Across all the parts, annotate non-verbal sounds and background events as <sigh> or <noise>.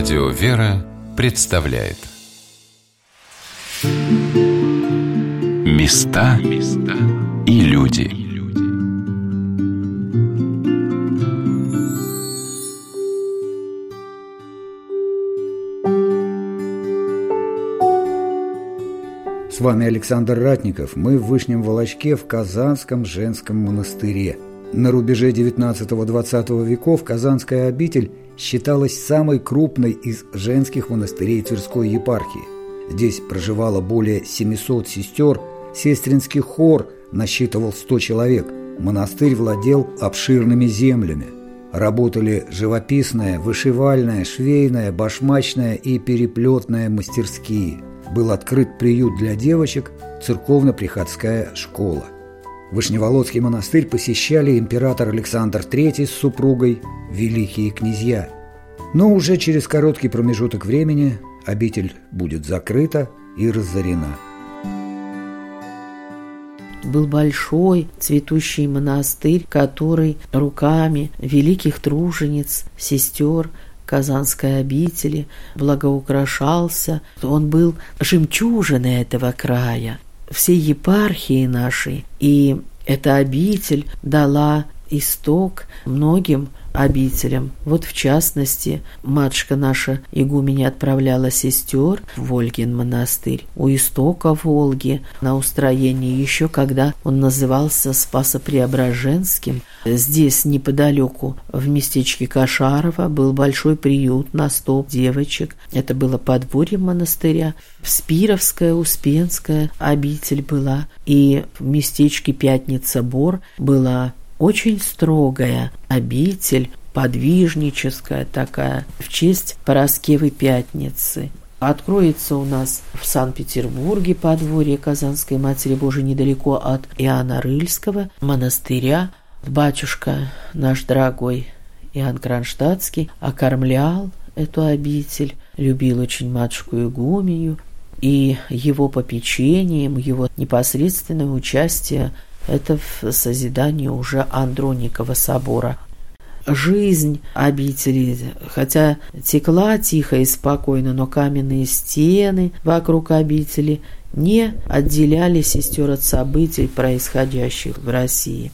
Радио «Вера» представляет Места и люди С вами Александр Ратников. Мы в Вышнем Волочке в Казанском женском монастыре. На рубеже 19-20 веков Казанская обитель считалась самой крупной из женских монастырей Тверской епархии. Здесь проживало более 700 сестер, сестринский хор насчитывал 100 человек. Монастырь владел обширными землями. Работали живописная, вышивальная, швейная, башмачная и переплетная мастерские. Был открыт приют для девочек, церковно-приходская школа. Вышневолодский монастырь посещали император Александр III с супругой, великие князья. Но уже через короткий промежуток времени обитель будет закрыта и разорена. Был большой цветущий монастырь, который руками великих тружениц, сестер Казанской обители благоукрашался. Он был жемчужиной этого края всей епархии нашей, и эта обитель дала исток многим обителям. Вот в частности, матушка наша игуменя отправляла сестер в Волгин монастырь у истока Волги на устроение еще когда он назывался Спасо-Преображенским. Здесь неподалеку в местечке Кашарова был большой приют на сто девочек. Это было подворье монастыря. Спировская, Успенская обитель была. И в местечке Пятница-Бор была очень строгая обитель, подвижническая такая, в честь Пороскевой Пятницы. Откроется у нас в Санкт-Петербурге подворье Казанской Матери Божией недалеко от Иоанна Рыльского монастыря. Батюшка наш дорогой Иоанн Кронштадтский окормлял эту обитель, любил очень матушку Игуменю, и его попечением, его непосредственное участие это в созидании уже Андроникова собора. Жизнь обители, хотя текла тихо и спокойно, но каменные стены вокруг обители не отделяли сестер от событий, происходящих в России.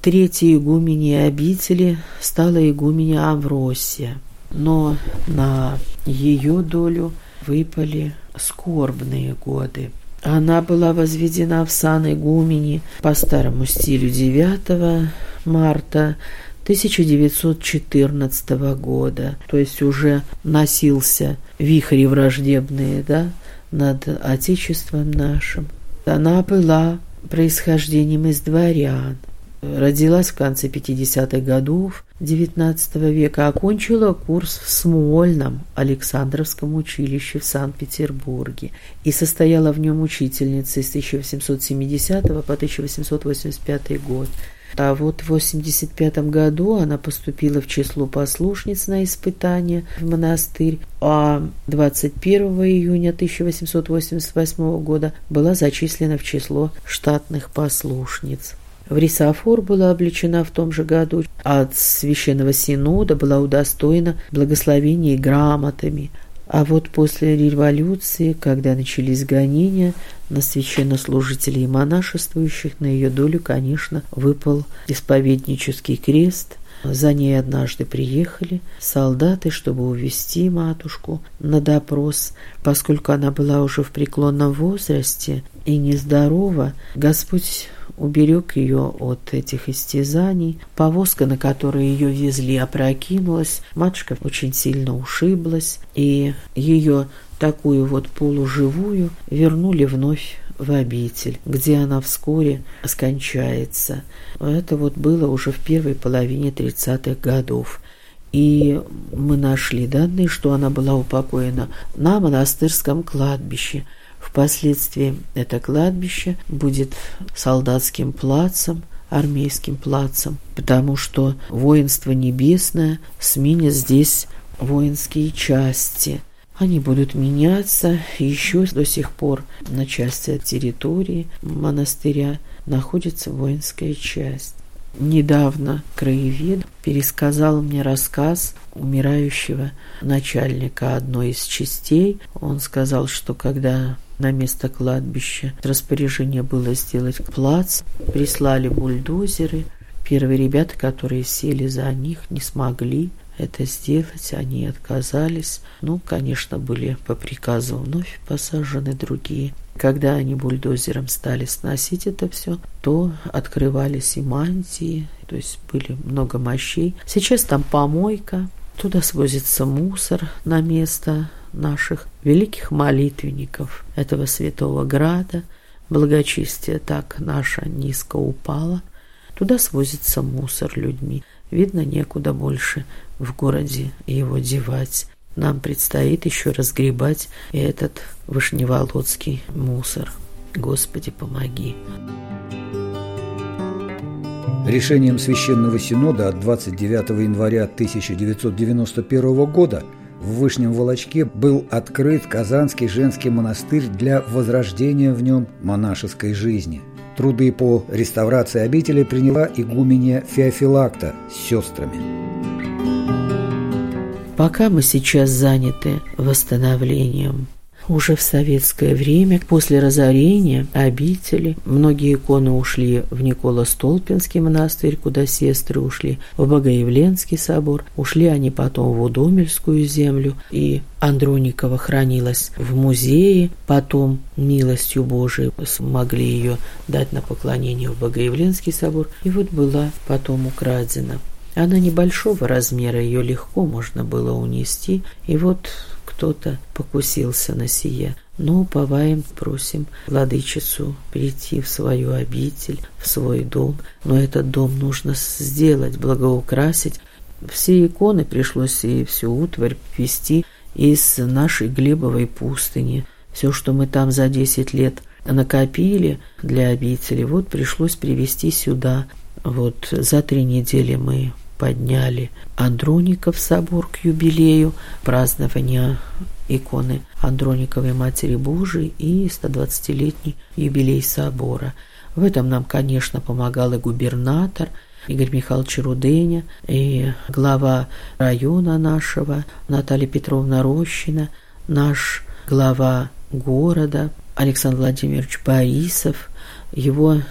Третьей игуменей обители стала игуменя Авросия, но на ее долю выпали скорбные годы. Она была возведена в сан игумени по старому стилю 9 марта 1914 года. То есть уже носился вихри враждебные да, над Отечеством нашим. Она была происхождением из дворян. Родилась в конце 50-х годов XIX века, окончила курс в Смольном Александровском училище в Санкт-Петербурге и состояла в нем учительницей с 1870 по 1885 год. А вот в 1985 году она поступила в число послушниц на испытание в монастырь, а 21 июня 1888 года была зачислена в число штатных послушниц. В Рисафор была обличена в том же году, а от Священного Синода была удостоена благословений грамотами. А вот после революции, когда начались гонения на священнослужителей и монашествующих, на ее долю, конечно, выпал исповеднический крест. За ней однажды приехали солдаты, чтобы увести матушку на допрос. Поскольку она была уже в преклонном возрасте и нездорова, Господь уберег ее от этих истязаний. Повозка, на которой ее везли, опрокинулась. Матушка очень сильно ушиблась, и ее такую вот полуживую вернули вновь в обитель, где она вскоре скончается. Это вот было уже в первой половине 30-х годов. И мы нашли данные, что она была упокоена на монастырском кладбище – Впоследствии это кладбище будет солдатским плацем, армейским плацем, потому что воинство небесное сменит здесь воинские части. Они будут меняться, еще до сих пор на части территории монастыря находится воинская часть. недавно краевед пересказал мне рассказ умирающего начальника одной из частей. Он сказал, что когда на место кладбища распоряжение было сделать плац, прислали бульдозеры. Первые ребята, которые сели за них, не смогли это сделать, они отказались. Ну, конечно, были по приказу вновь посажены другие. Когда они бульдозером стали сносить это все, то открывались и мантии, то есть были много мощей. Сейчас там помойка, туда свозится мусор на место наших великих молитвенников этого святого града. Благочестие так наше низко упало. Туда свозится мусор людьми. Видно, некуда больше в городе его девать. Нам предстоит еще разгребать этот вышневолодский мусор. Господи, помоги. Решением Священного Синода от 29 января 1991 года в Вышнем Волочке был открыт Казанский женский монастырь для возрождения в нем монашеской жизни. Труды по реставрации обители приняла игуменья Феофилакта с сестрами. Пока мы сейчас заняты восстановлением уже в советское время, после разорения обители, многие иконы ушли в Никола-Столпинский монастырь, куда сестры ушли, в Богоявленский собор, ушли они потом в Удомельскую землю, и Андроникова хранилась в музее, потом милостью Божией смогли ее дать на поклонение в Богоявленский собор, и вот была потом украдена. Она небольшого размера, ее легко можно было унести, и вот кто-то покусился на сие. Но поваем, просим владычицу прийти в свою обитель, в свой дом. Но этот дом нужно сделать, благоукрасить. Все иконы пришлось и всю утварь вести из нашей Глебовой пустыни. Все, что мы там за десять лет накопили для обители, вот пришлось привезти сюда. Вот за три недели мы подняли Андроников собор к юбилею празднования иконы Андрониковой Матери Божией и 120-летний юбилей собора. В этом нам, конечно, помогал и губернатор Игорь Михайлович Руденя, и глава района нашего Наталья Петровна Рощина, наш глава города Александр Владимирович Борисов, его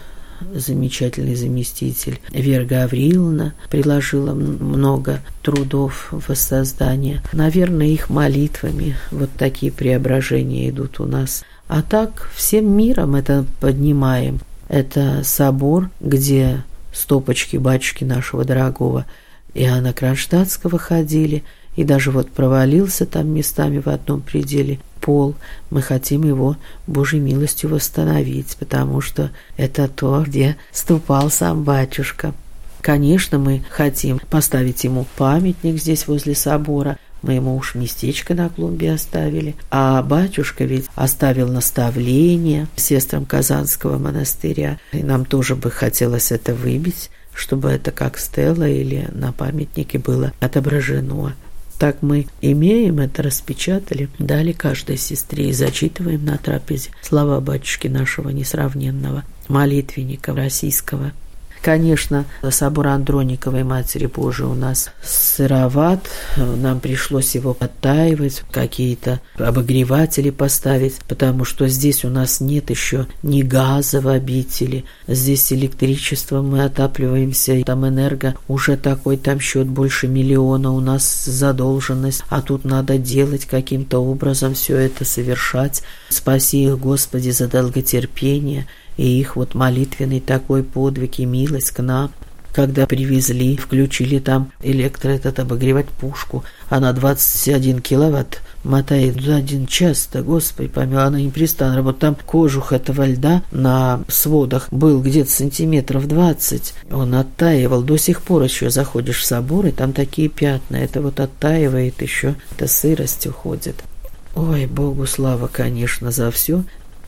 замечательный заместитель Вера Гавриловна приложила много трудов в воссоздание. Наверное, их молитвами вот такие преображения идут у нас. А так всем миром это поднимаем. Это собор, где стопочки батюшки нашего дорогого Иоанна Кронштадтского ходили, и даже вот провалился там местами в одном пределе пол. Мы хотим его Божьей милостью восстановить, потому что это то, где ступал сам батюшка. Конечно, мы хотим поставить ему памятник здесь возле собора, мы ему уж местечко на клумбе оставили. А батюшка ведь оставил наставление сестрам Казанского монастыря. И нам тоже бы хотелось это выбить, чтобы это как стела или на памятнике было отображено. Так мы имеем это, распечатали, дали каждой сестре и зачитываем на трапезе слова батюшки нашего несравненного, молитвенника российского – Конечно, собор Андрониковой Матери Божией у нас сыроват, нам пришлось его оттаивать, какие-то обогреватели поставить, потому что здесь у нас нет еще ни газа в обители, здесь электричеством мы отапливаемся, там энерго уже такой, там счет больше миллиона, у нас задолженность, а тут надо делать каким-то образом все это совершать. Спаси их, Господи, за долготерпение – и их вот молитвенный такой подвиг и милость к нам, когда привезли, включили там электро этот обогревать пушку, она 21 киловатт мотает за один час, да господи помилуй, она непрестанно работает. Там кожух этого льда на сводах был где-то сантиметров 20, он оттаивал. До сих пор еще заходишь в собор, и там такие пятна, это вот оттаивает еще, эта сырость уходит. Ой, Богу слава, конечно, за все.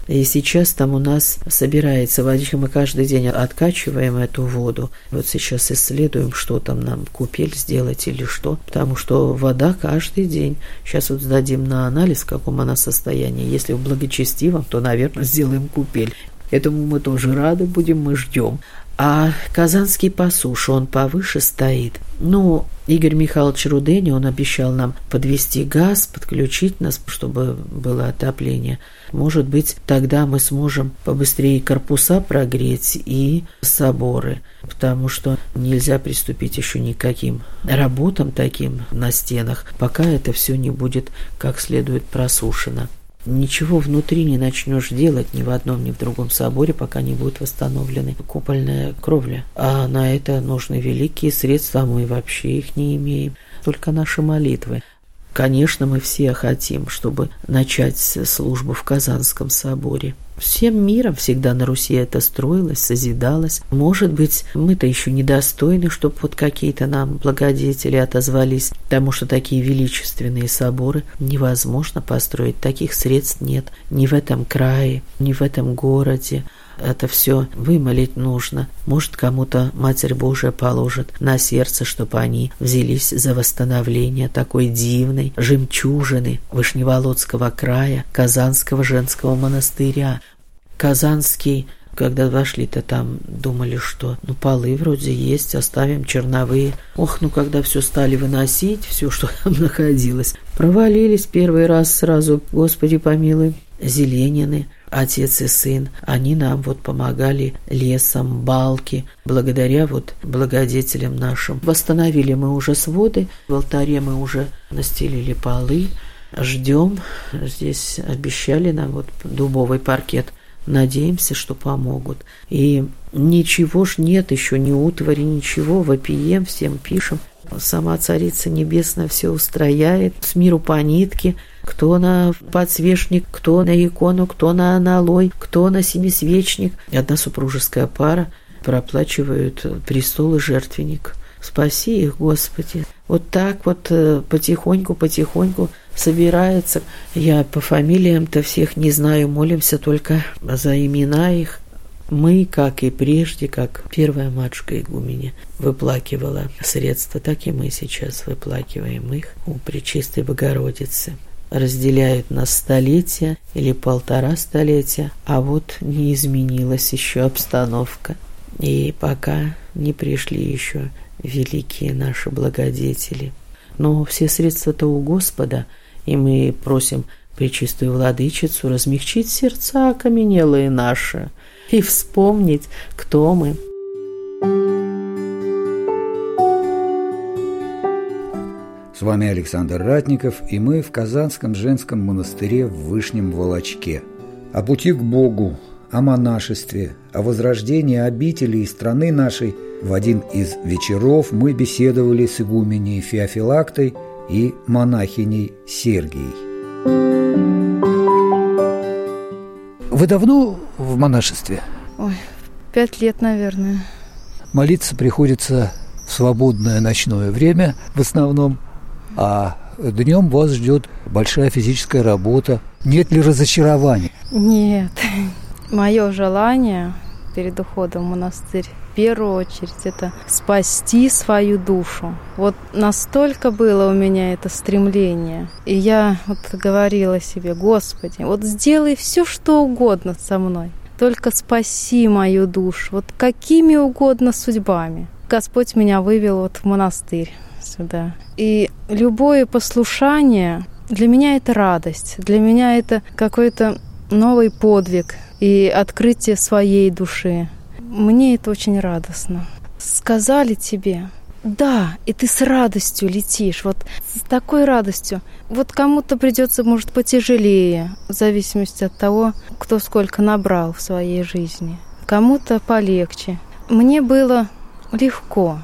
И сейчас там у нас собирается водичка, мы каждый день откачиваем эту воду. Вот сейчас исследуем, что там нам купель сделать или что, потому что вода каждый день. Сейчас вот сдадим на анализ, в каком она состоянии. Если в благочестивом, то, наверное, сделаем купель. Этому мы тоже рады будем, мы ждем. А Казанский по он повыше стоит. Ну, Игорь Михайлович Рудени, он обещал нам подвести газ, подключить нас, чтобы было отопление. Может быть, тогда мы сможем побыстрее корпуса прогреть и соборы, потому что нельзя приступить еще никаким работам таким на стенах, пока это все не будет как следует просушено. Ничего внутри не начнешь делать ни в одном, ни в другом соборе, пока не будет восстановлены купольная кровля. А на это нужны великие средства, а мы вообще их не имеем. Только наши молитвы. Конечно, мы все хотим, чтобы начать службу в Казанском соборе. Всем миром всегда на Руси это строилось, созидалось. Может быть, мы-то еще недостойны, чтобы вот какие-то нам благодетели отозвались, потому что такие величественные соборы невозможно построить, таких средств нет ни в этом крае, ни в этом городе это все вымолить нужно. Может, кому-то Матерь Божия положит на сердце, чтобы они взялись за восстановление такой дивной жемчужины Вышневолодского края, Казанского женского монастыря. Казанский когда вошли-то там, думали, что ну полы вроде есть, оставим черновые. Ох, ну когда все стали выносить, все, что <laughs> там находилось, провалились первый раз сразу, Господи помилуй, Зеленины отец и сын, они нам вот помогали лесом, балки. Благодаря вот благодетелям нашим восстановили мы уже своды, в алтаре мы уже настелили полы, ждем. Здесь обещали нам вот дубовый паркет. Надеемся, что помогут. И ничего ж нет еще, ни утвари, ничего, вопием, всем пишем. Сама Царица Небесная все устрояет, с миру по нитке – кто на подсвечник, кто на икону, кто на аналой, кто на семисвечник. Одна супружеская пара проплачивают престол и жертвенник. Спаси их, Господи. Вот так вот потихоньку-потихоньку э, собирается. Я по фамилиям-то всех не знаю, молимся только за имена их. Мы, как и прежде, как первая матушка игуменя выплакивала средства, так и мы сейчас выплакиваем их у Пречистой Богородицы разделяют на столетия или полтора столетия, а вот не изменилась еще обстановка. И пока не пришли еще великие наши благодетели. Но все средства-то у Господа, и мы просим Пречистую Владычицу размягчить сердца окаменелые наши и вспомнить, кто мы – С вами Александр Ратников, и мы в Казанском женском монастыре в Вышнем Волочке. О пути к Богу, о монашестве, о возрождении обители и страны нашей в один из вечеров мы беседовали с игуменей Феофилактой и монахиней Сергией. Вы давно в монашестве? Ой, пять лет, наверное. Молиться приходится в свободное ночное время в основном – а днем вас ждет большая физическая работа. Нет ли разочарования? Нет. <laughs> Мое желание перед уходом в монастырь в первую очередь это спасти свою душу. Вот настолько было у меня это стремление. И я вот говорила себе, Господи, вот сделай все, что угодно со мной. Только спаси мою душу, вот какими угодно судьбами. Господь меня вывел вот в монастырь сюда. И любое послушание для меня это радость, для меня это какой-то новый подвиг и открытие своей души. Мне это очень радостно. Сказали тебе, да, и ты с радостью летишь, вот с такой радостью. Вот кому-то придется, может, потяжелее, в зависимости от того, кто сколько набрал в своей жизни. Кому-то полегче. Мне было легко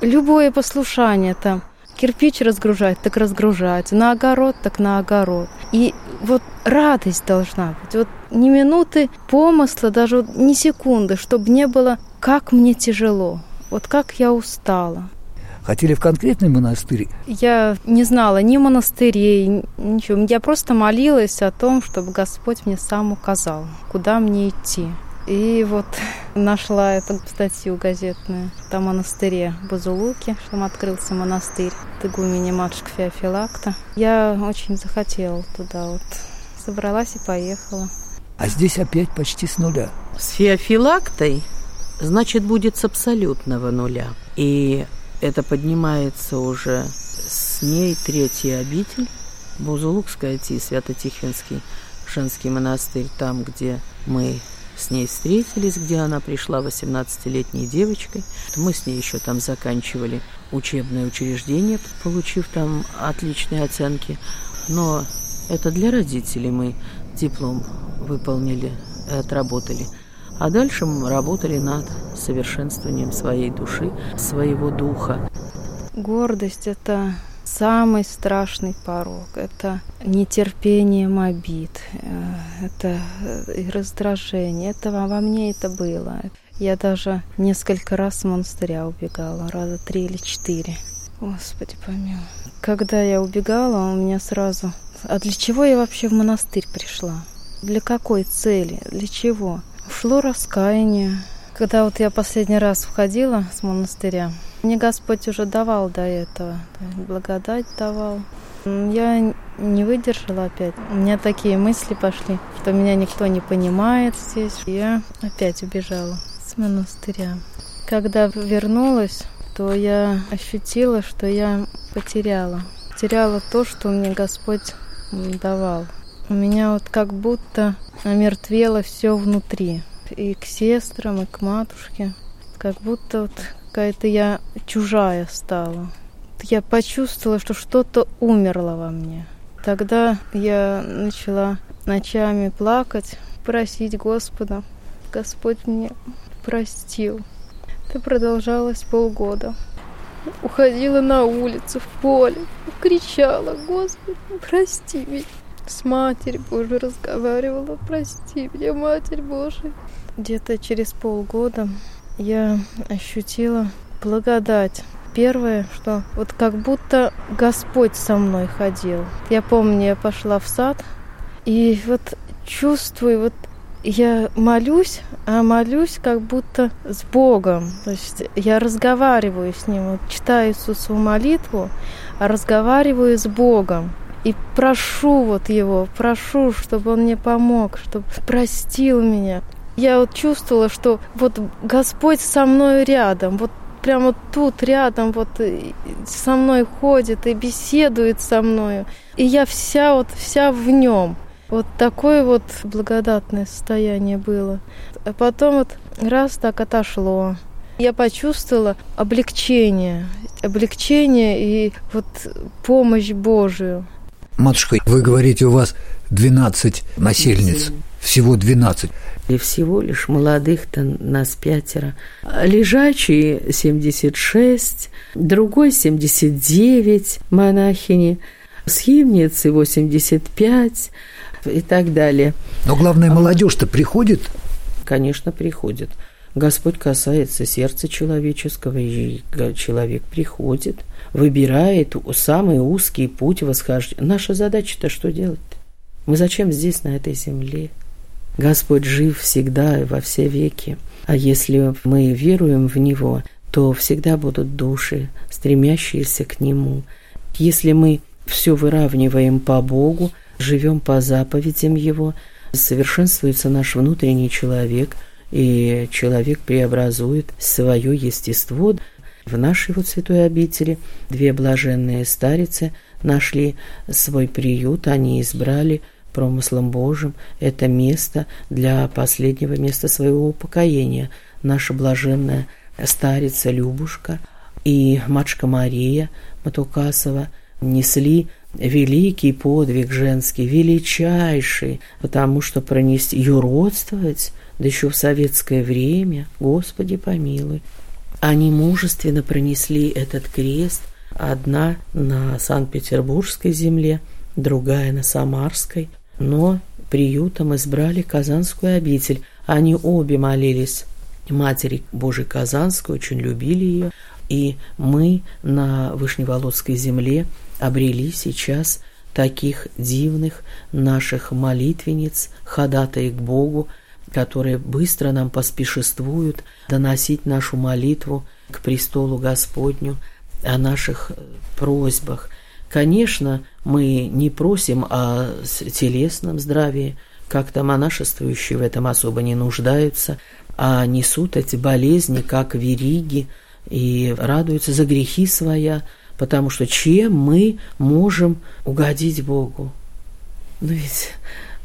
любое послушание там, кирпич разгружать, так разгружать, на огород, так на огород. И вот радость должна быть. Вот ни минуты помысла, даже вот ни секунды, чтобы не было, как мне тяжело, вот как я устала. Хотели в конкретный монастырь? Я не знала ни монастырей, ничего. Я просто молилась о том, чтобы Господь мне сам указал, куда мне идти. И вот нашла эту статью газетную. Там монастыре Базулуки, что там открылся монастырь. Тыгумени матушка Феофилакта. Я очень захотела туда вот. Собралась и поехала. А здесь опять почти с нуля. С Феофилактой? значит, будет с абсолютного нуля. И это поднимается уже с ней третий обитель, Бузулукская Ти, Свято-Тихвинский женский монастырь, там, где мы с ней встретились, где она пришла 18-летней девочкой. Мы с ней еще там заканчивали учебное учреждение, получив там отличные оценки. Но это для родителей мы диплом выполнили, отработали. А дальше мы работали над совершенствованием своей души, своего духа. Гордость – это самый страшный порог. Это нетерпение обид, э, это э, раздражение. Это во мне это было. Я даже несколько раз с монастыря убегала, раза три или четыре. Господи помилуй. Когда я убегала, у меня сразу... А для чего я вообще в монастырь пришла? Для какой цели? Для чего? Ушло раскаяние. Когда вот я последний раз входила с монастыря, мне Господь уже давал до этого, благодать давал. Я не выдержала опять. У меня такие мысли пошли, что меня никто не понимает здесь. Я опять убежала с монастыря. Когда вернулась, то я ощутила, что я потеряла. Потеряла то, что мне Господь давал. У меня вот как будто омертвело все внутри. И к сестрам, и к матушке. Как будто вот какая-то я чужая стала. Я почувствовала, что что-то умерло во мне. Тогда я начала ночами плакать, просить Господа. Господь мне простил. Это продолжалось полгода. Уходила на улицу, в поле, кричала, Господи, прости меня. С Матерью Божией разговаривала, прости меня, Матерь Божия. Где-то через полгода я ощутила благодать. Первое, что вот как будто Господь со мной ходил. Я помню, я пошла в сад, и вот чувствую, вот я молюсь, а молюсь как будто с Богом. То есть я разговариваю с Ним, вот читаю Иисусову молитву, а разговариваю с Богом. И прошу вот Его, прошу, чтобы Он мне помог, чтобы простил меня. Я вот чувствовала, что вот Господь со мной рядом, вот прямо тут рядом вот со мной ходит и беседует со мной. И я вся вот вся в нем. Вот такое вот благодатное состояние было. А потом вот раз так отошло. Я почувствовала облегчение, облегчение и вот помощь Божию. Матушка, вы говорите, у вас 12 насельниц, всего 12 и всего лишь молодых-то нас пятеро. Лежачие 76, другой 79 монахини, схимницы 85 и так далее. Но главное, молодежь-то приходит? Конечно, приходит. Господь касается сердца человеческого, и человек приходит, выбирает самый узкий путь восхождения. Наша задача-то что делать? Мы зачем здесь, на этой земле? Господь жив всегда и во все веки. А если мы веруем в Него, то всегда будут души, стремящиеся к Нему. Если мы все выравниваем по Богу, живем по заповедям Его, совершенствуется наш внутренний человек, и человек преобразует свое естество. В нашей вот святой обители две блаженные старицы нашли свой приют, они избрали промыслом Божьим это место для последнего места своего упокоения. Наша блаженная старица Любушка и матушка Мария Матукасова несли великий подвиг женский, величайший, потому что пронести, юродствовать, да еще в советское время, Господи помилуй. Они мужественно пронесли этот крест, одна на Санкт-Петербургской земле, другая на Самарской, но приютом избрали Казанскую обитель. Они обе молились Матери Божией Казанской, очень любили ее. И мы на Вышневолодской земле обрели сейчас таких дивных наших молитвенниц, ходатай к Богу, которые быстро нам поспешествуют доносить нашу молитву к престолу Господню о наших просьбах – Конечно, мы не просим о телесном здравии, как-то монашествующие в этом особо не нуждаются, а несут эти болезни, как вериги, и радуются за грехи своя, потому что чем мы можем угодить Богу? Ну ведь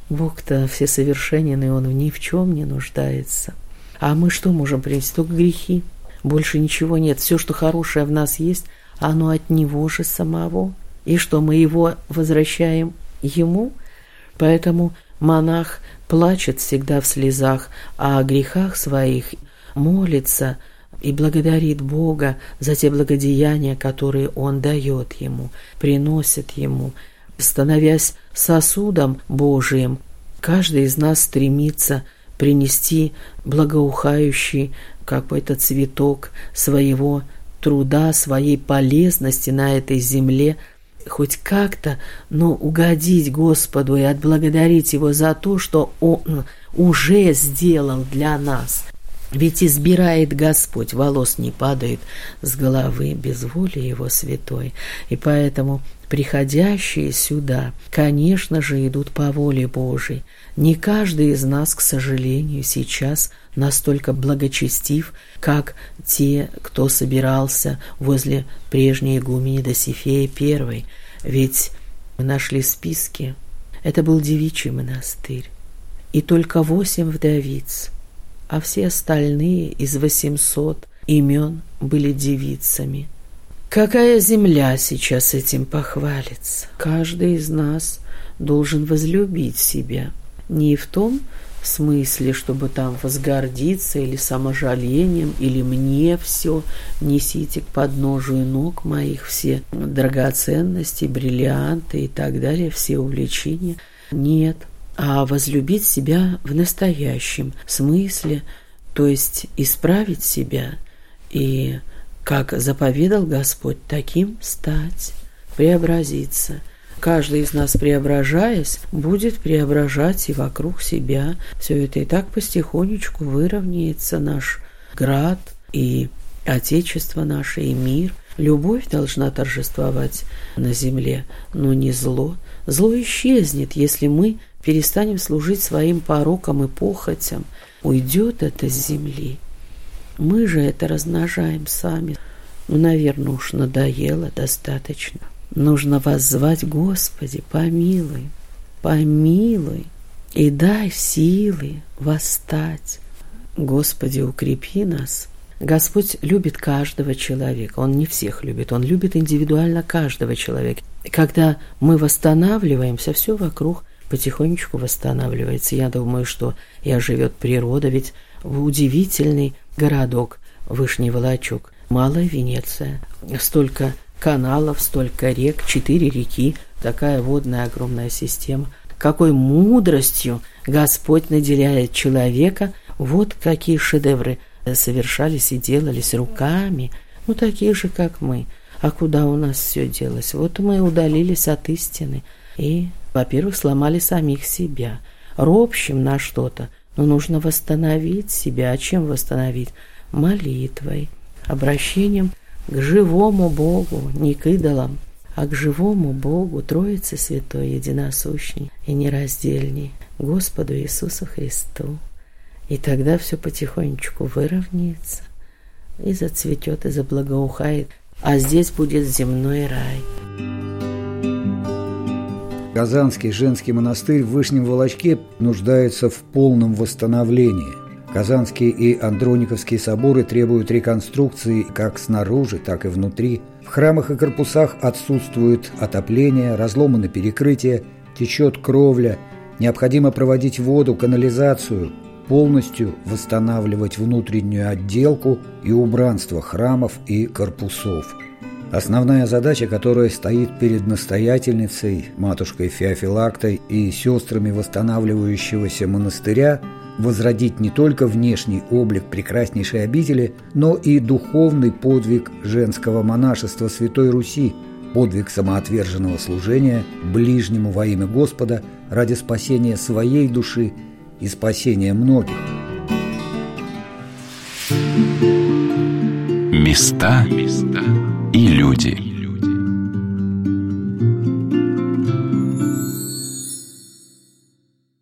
Бог-то всесовершенен, и Он ни в чем не нуждается. А мы что можем принести? Только грехи. Больше ничего нет. Все, что хорошее в нас есть, оно от Него же самого. И что мы его возвращаем Ему? Поэтому монах плачет всегда в слезах, а о грехах своих молится и благодарит Бога за те благодеяния, которые Он дает ему, приносит ему, становясь сосудом Божиим. Каждый из нас стремится принести благоухающий какой-то цветок своего труда, своей полезности на этой земле – хоть как-то, но угодить Господу и отблагодарить Его за то, что Он уже сделал для нас. Ведь избирает Господь, волос не падает с головы без воли Его святой. И поэтому приходящие сюда, конечно же, идут по воле Божией. Не каждый из нас, к сожалению, сейчас настолько благочестив, как те, кто собирался возле прежней игумени Досифея I. Ведь мы нашли списки. Это был девичий монастырь. И только восемь вдовиц, а все остальные из восемьсот имен были девицами – Какая земля сейчас этим похвалится? Каждый из нас должен возлюбить себя. Не в том смысле, чтобы там возгордиться или саможалением, или мне все, несите к подножию ног моих все драгоценности, бриллианты и так далее, все увлечения. Нет, а возлюбить себя в настоящем смысле, то есть исправить себя и как заповедал Господь, таким стать, преобразиться. Каждый из нас, преображаясь, будет преображать и вокруг себя. Все это и так потихонечку выровняется наш град и Отечество наше, и мир. Любовь должна торжествовать на земле, но не зло. Зло исчезнет, если мы перестанем служить своим порокам и похотям. Уйдет это с земли. Мы же это размножаем сами. Ну, наверное, уж надоело достаточно. Нужно воззвать, Господи, помилуй, помилуй и дай силы восстать. Господи, укрепи нас. Господь любит каждого человека. Он не всех любит, Он любит индивидуально каждого человека. Когда мы восстанавливаемся, все вокруг потихонечку восстанавливается. Я думаю, что и оживет природа, ведь удивительный городок Вышний Волочок, Малая Венеция. Столько каналов, столько рек, четыре реки, такая водная огромная система. Какой мудростью Господь наделяет человека, вот какие шедевры совершались и делались руками, ну такие же, как мы. А куда у нас все делось? Вот мы удалились от истины и, во-первых, сломали самих себя, ропщим на что-то, но нужно восстановить себя. А чем восстановить? Молитвой, обращением к живому Богу, не к идолам, а к живому Богу, Троице Святой, Единосущней и нераздельней, Господу Иисусу Христу. И тогда все потихонечку выровняется и зацветет, и заблагоухает, а здесь будет земной рай. Казанский женский монастырь в Вышнем Волочке нуждается в полном восстановлении. Казанские и Андрониковские соборы требуют реконструкции как снаружи, так и внутри. В храмах и корпусах отсутствует отопление, разломаны перекрытия, течет кровля, необходимо проводить воду, канализацию, полностью восстанавливать внутреннюю отделку и убранство храмов и корпусов – Основная задача, которая стоит перед настоятельницей, матушкой Феофилактой и сестрами восстанавливающегося монастыря – возродить не только внешний облик прекраснейшей обители, но и духовный подвиг женского монашества Святой Руси, подвиг самоотверженного служения ближнему во имя Господа ради спасения своей души и спасения многих. Места и люди.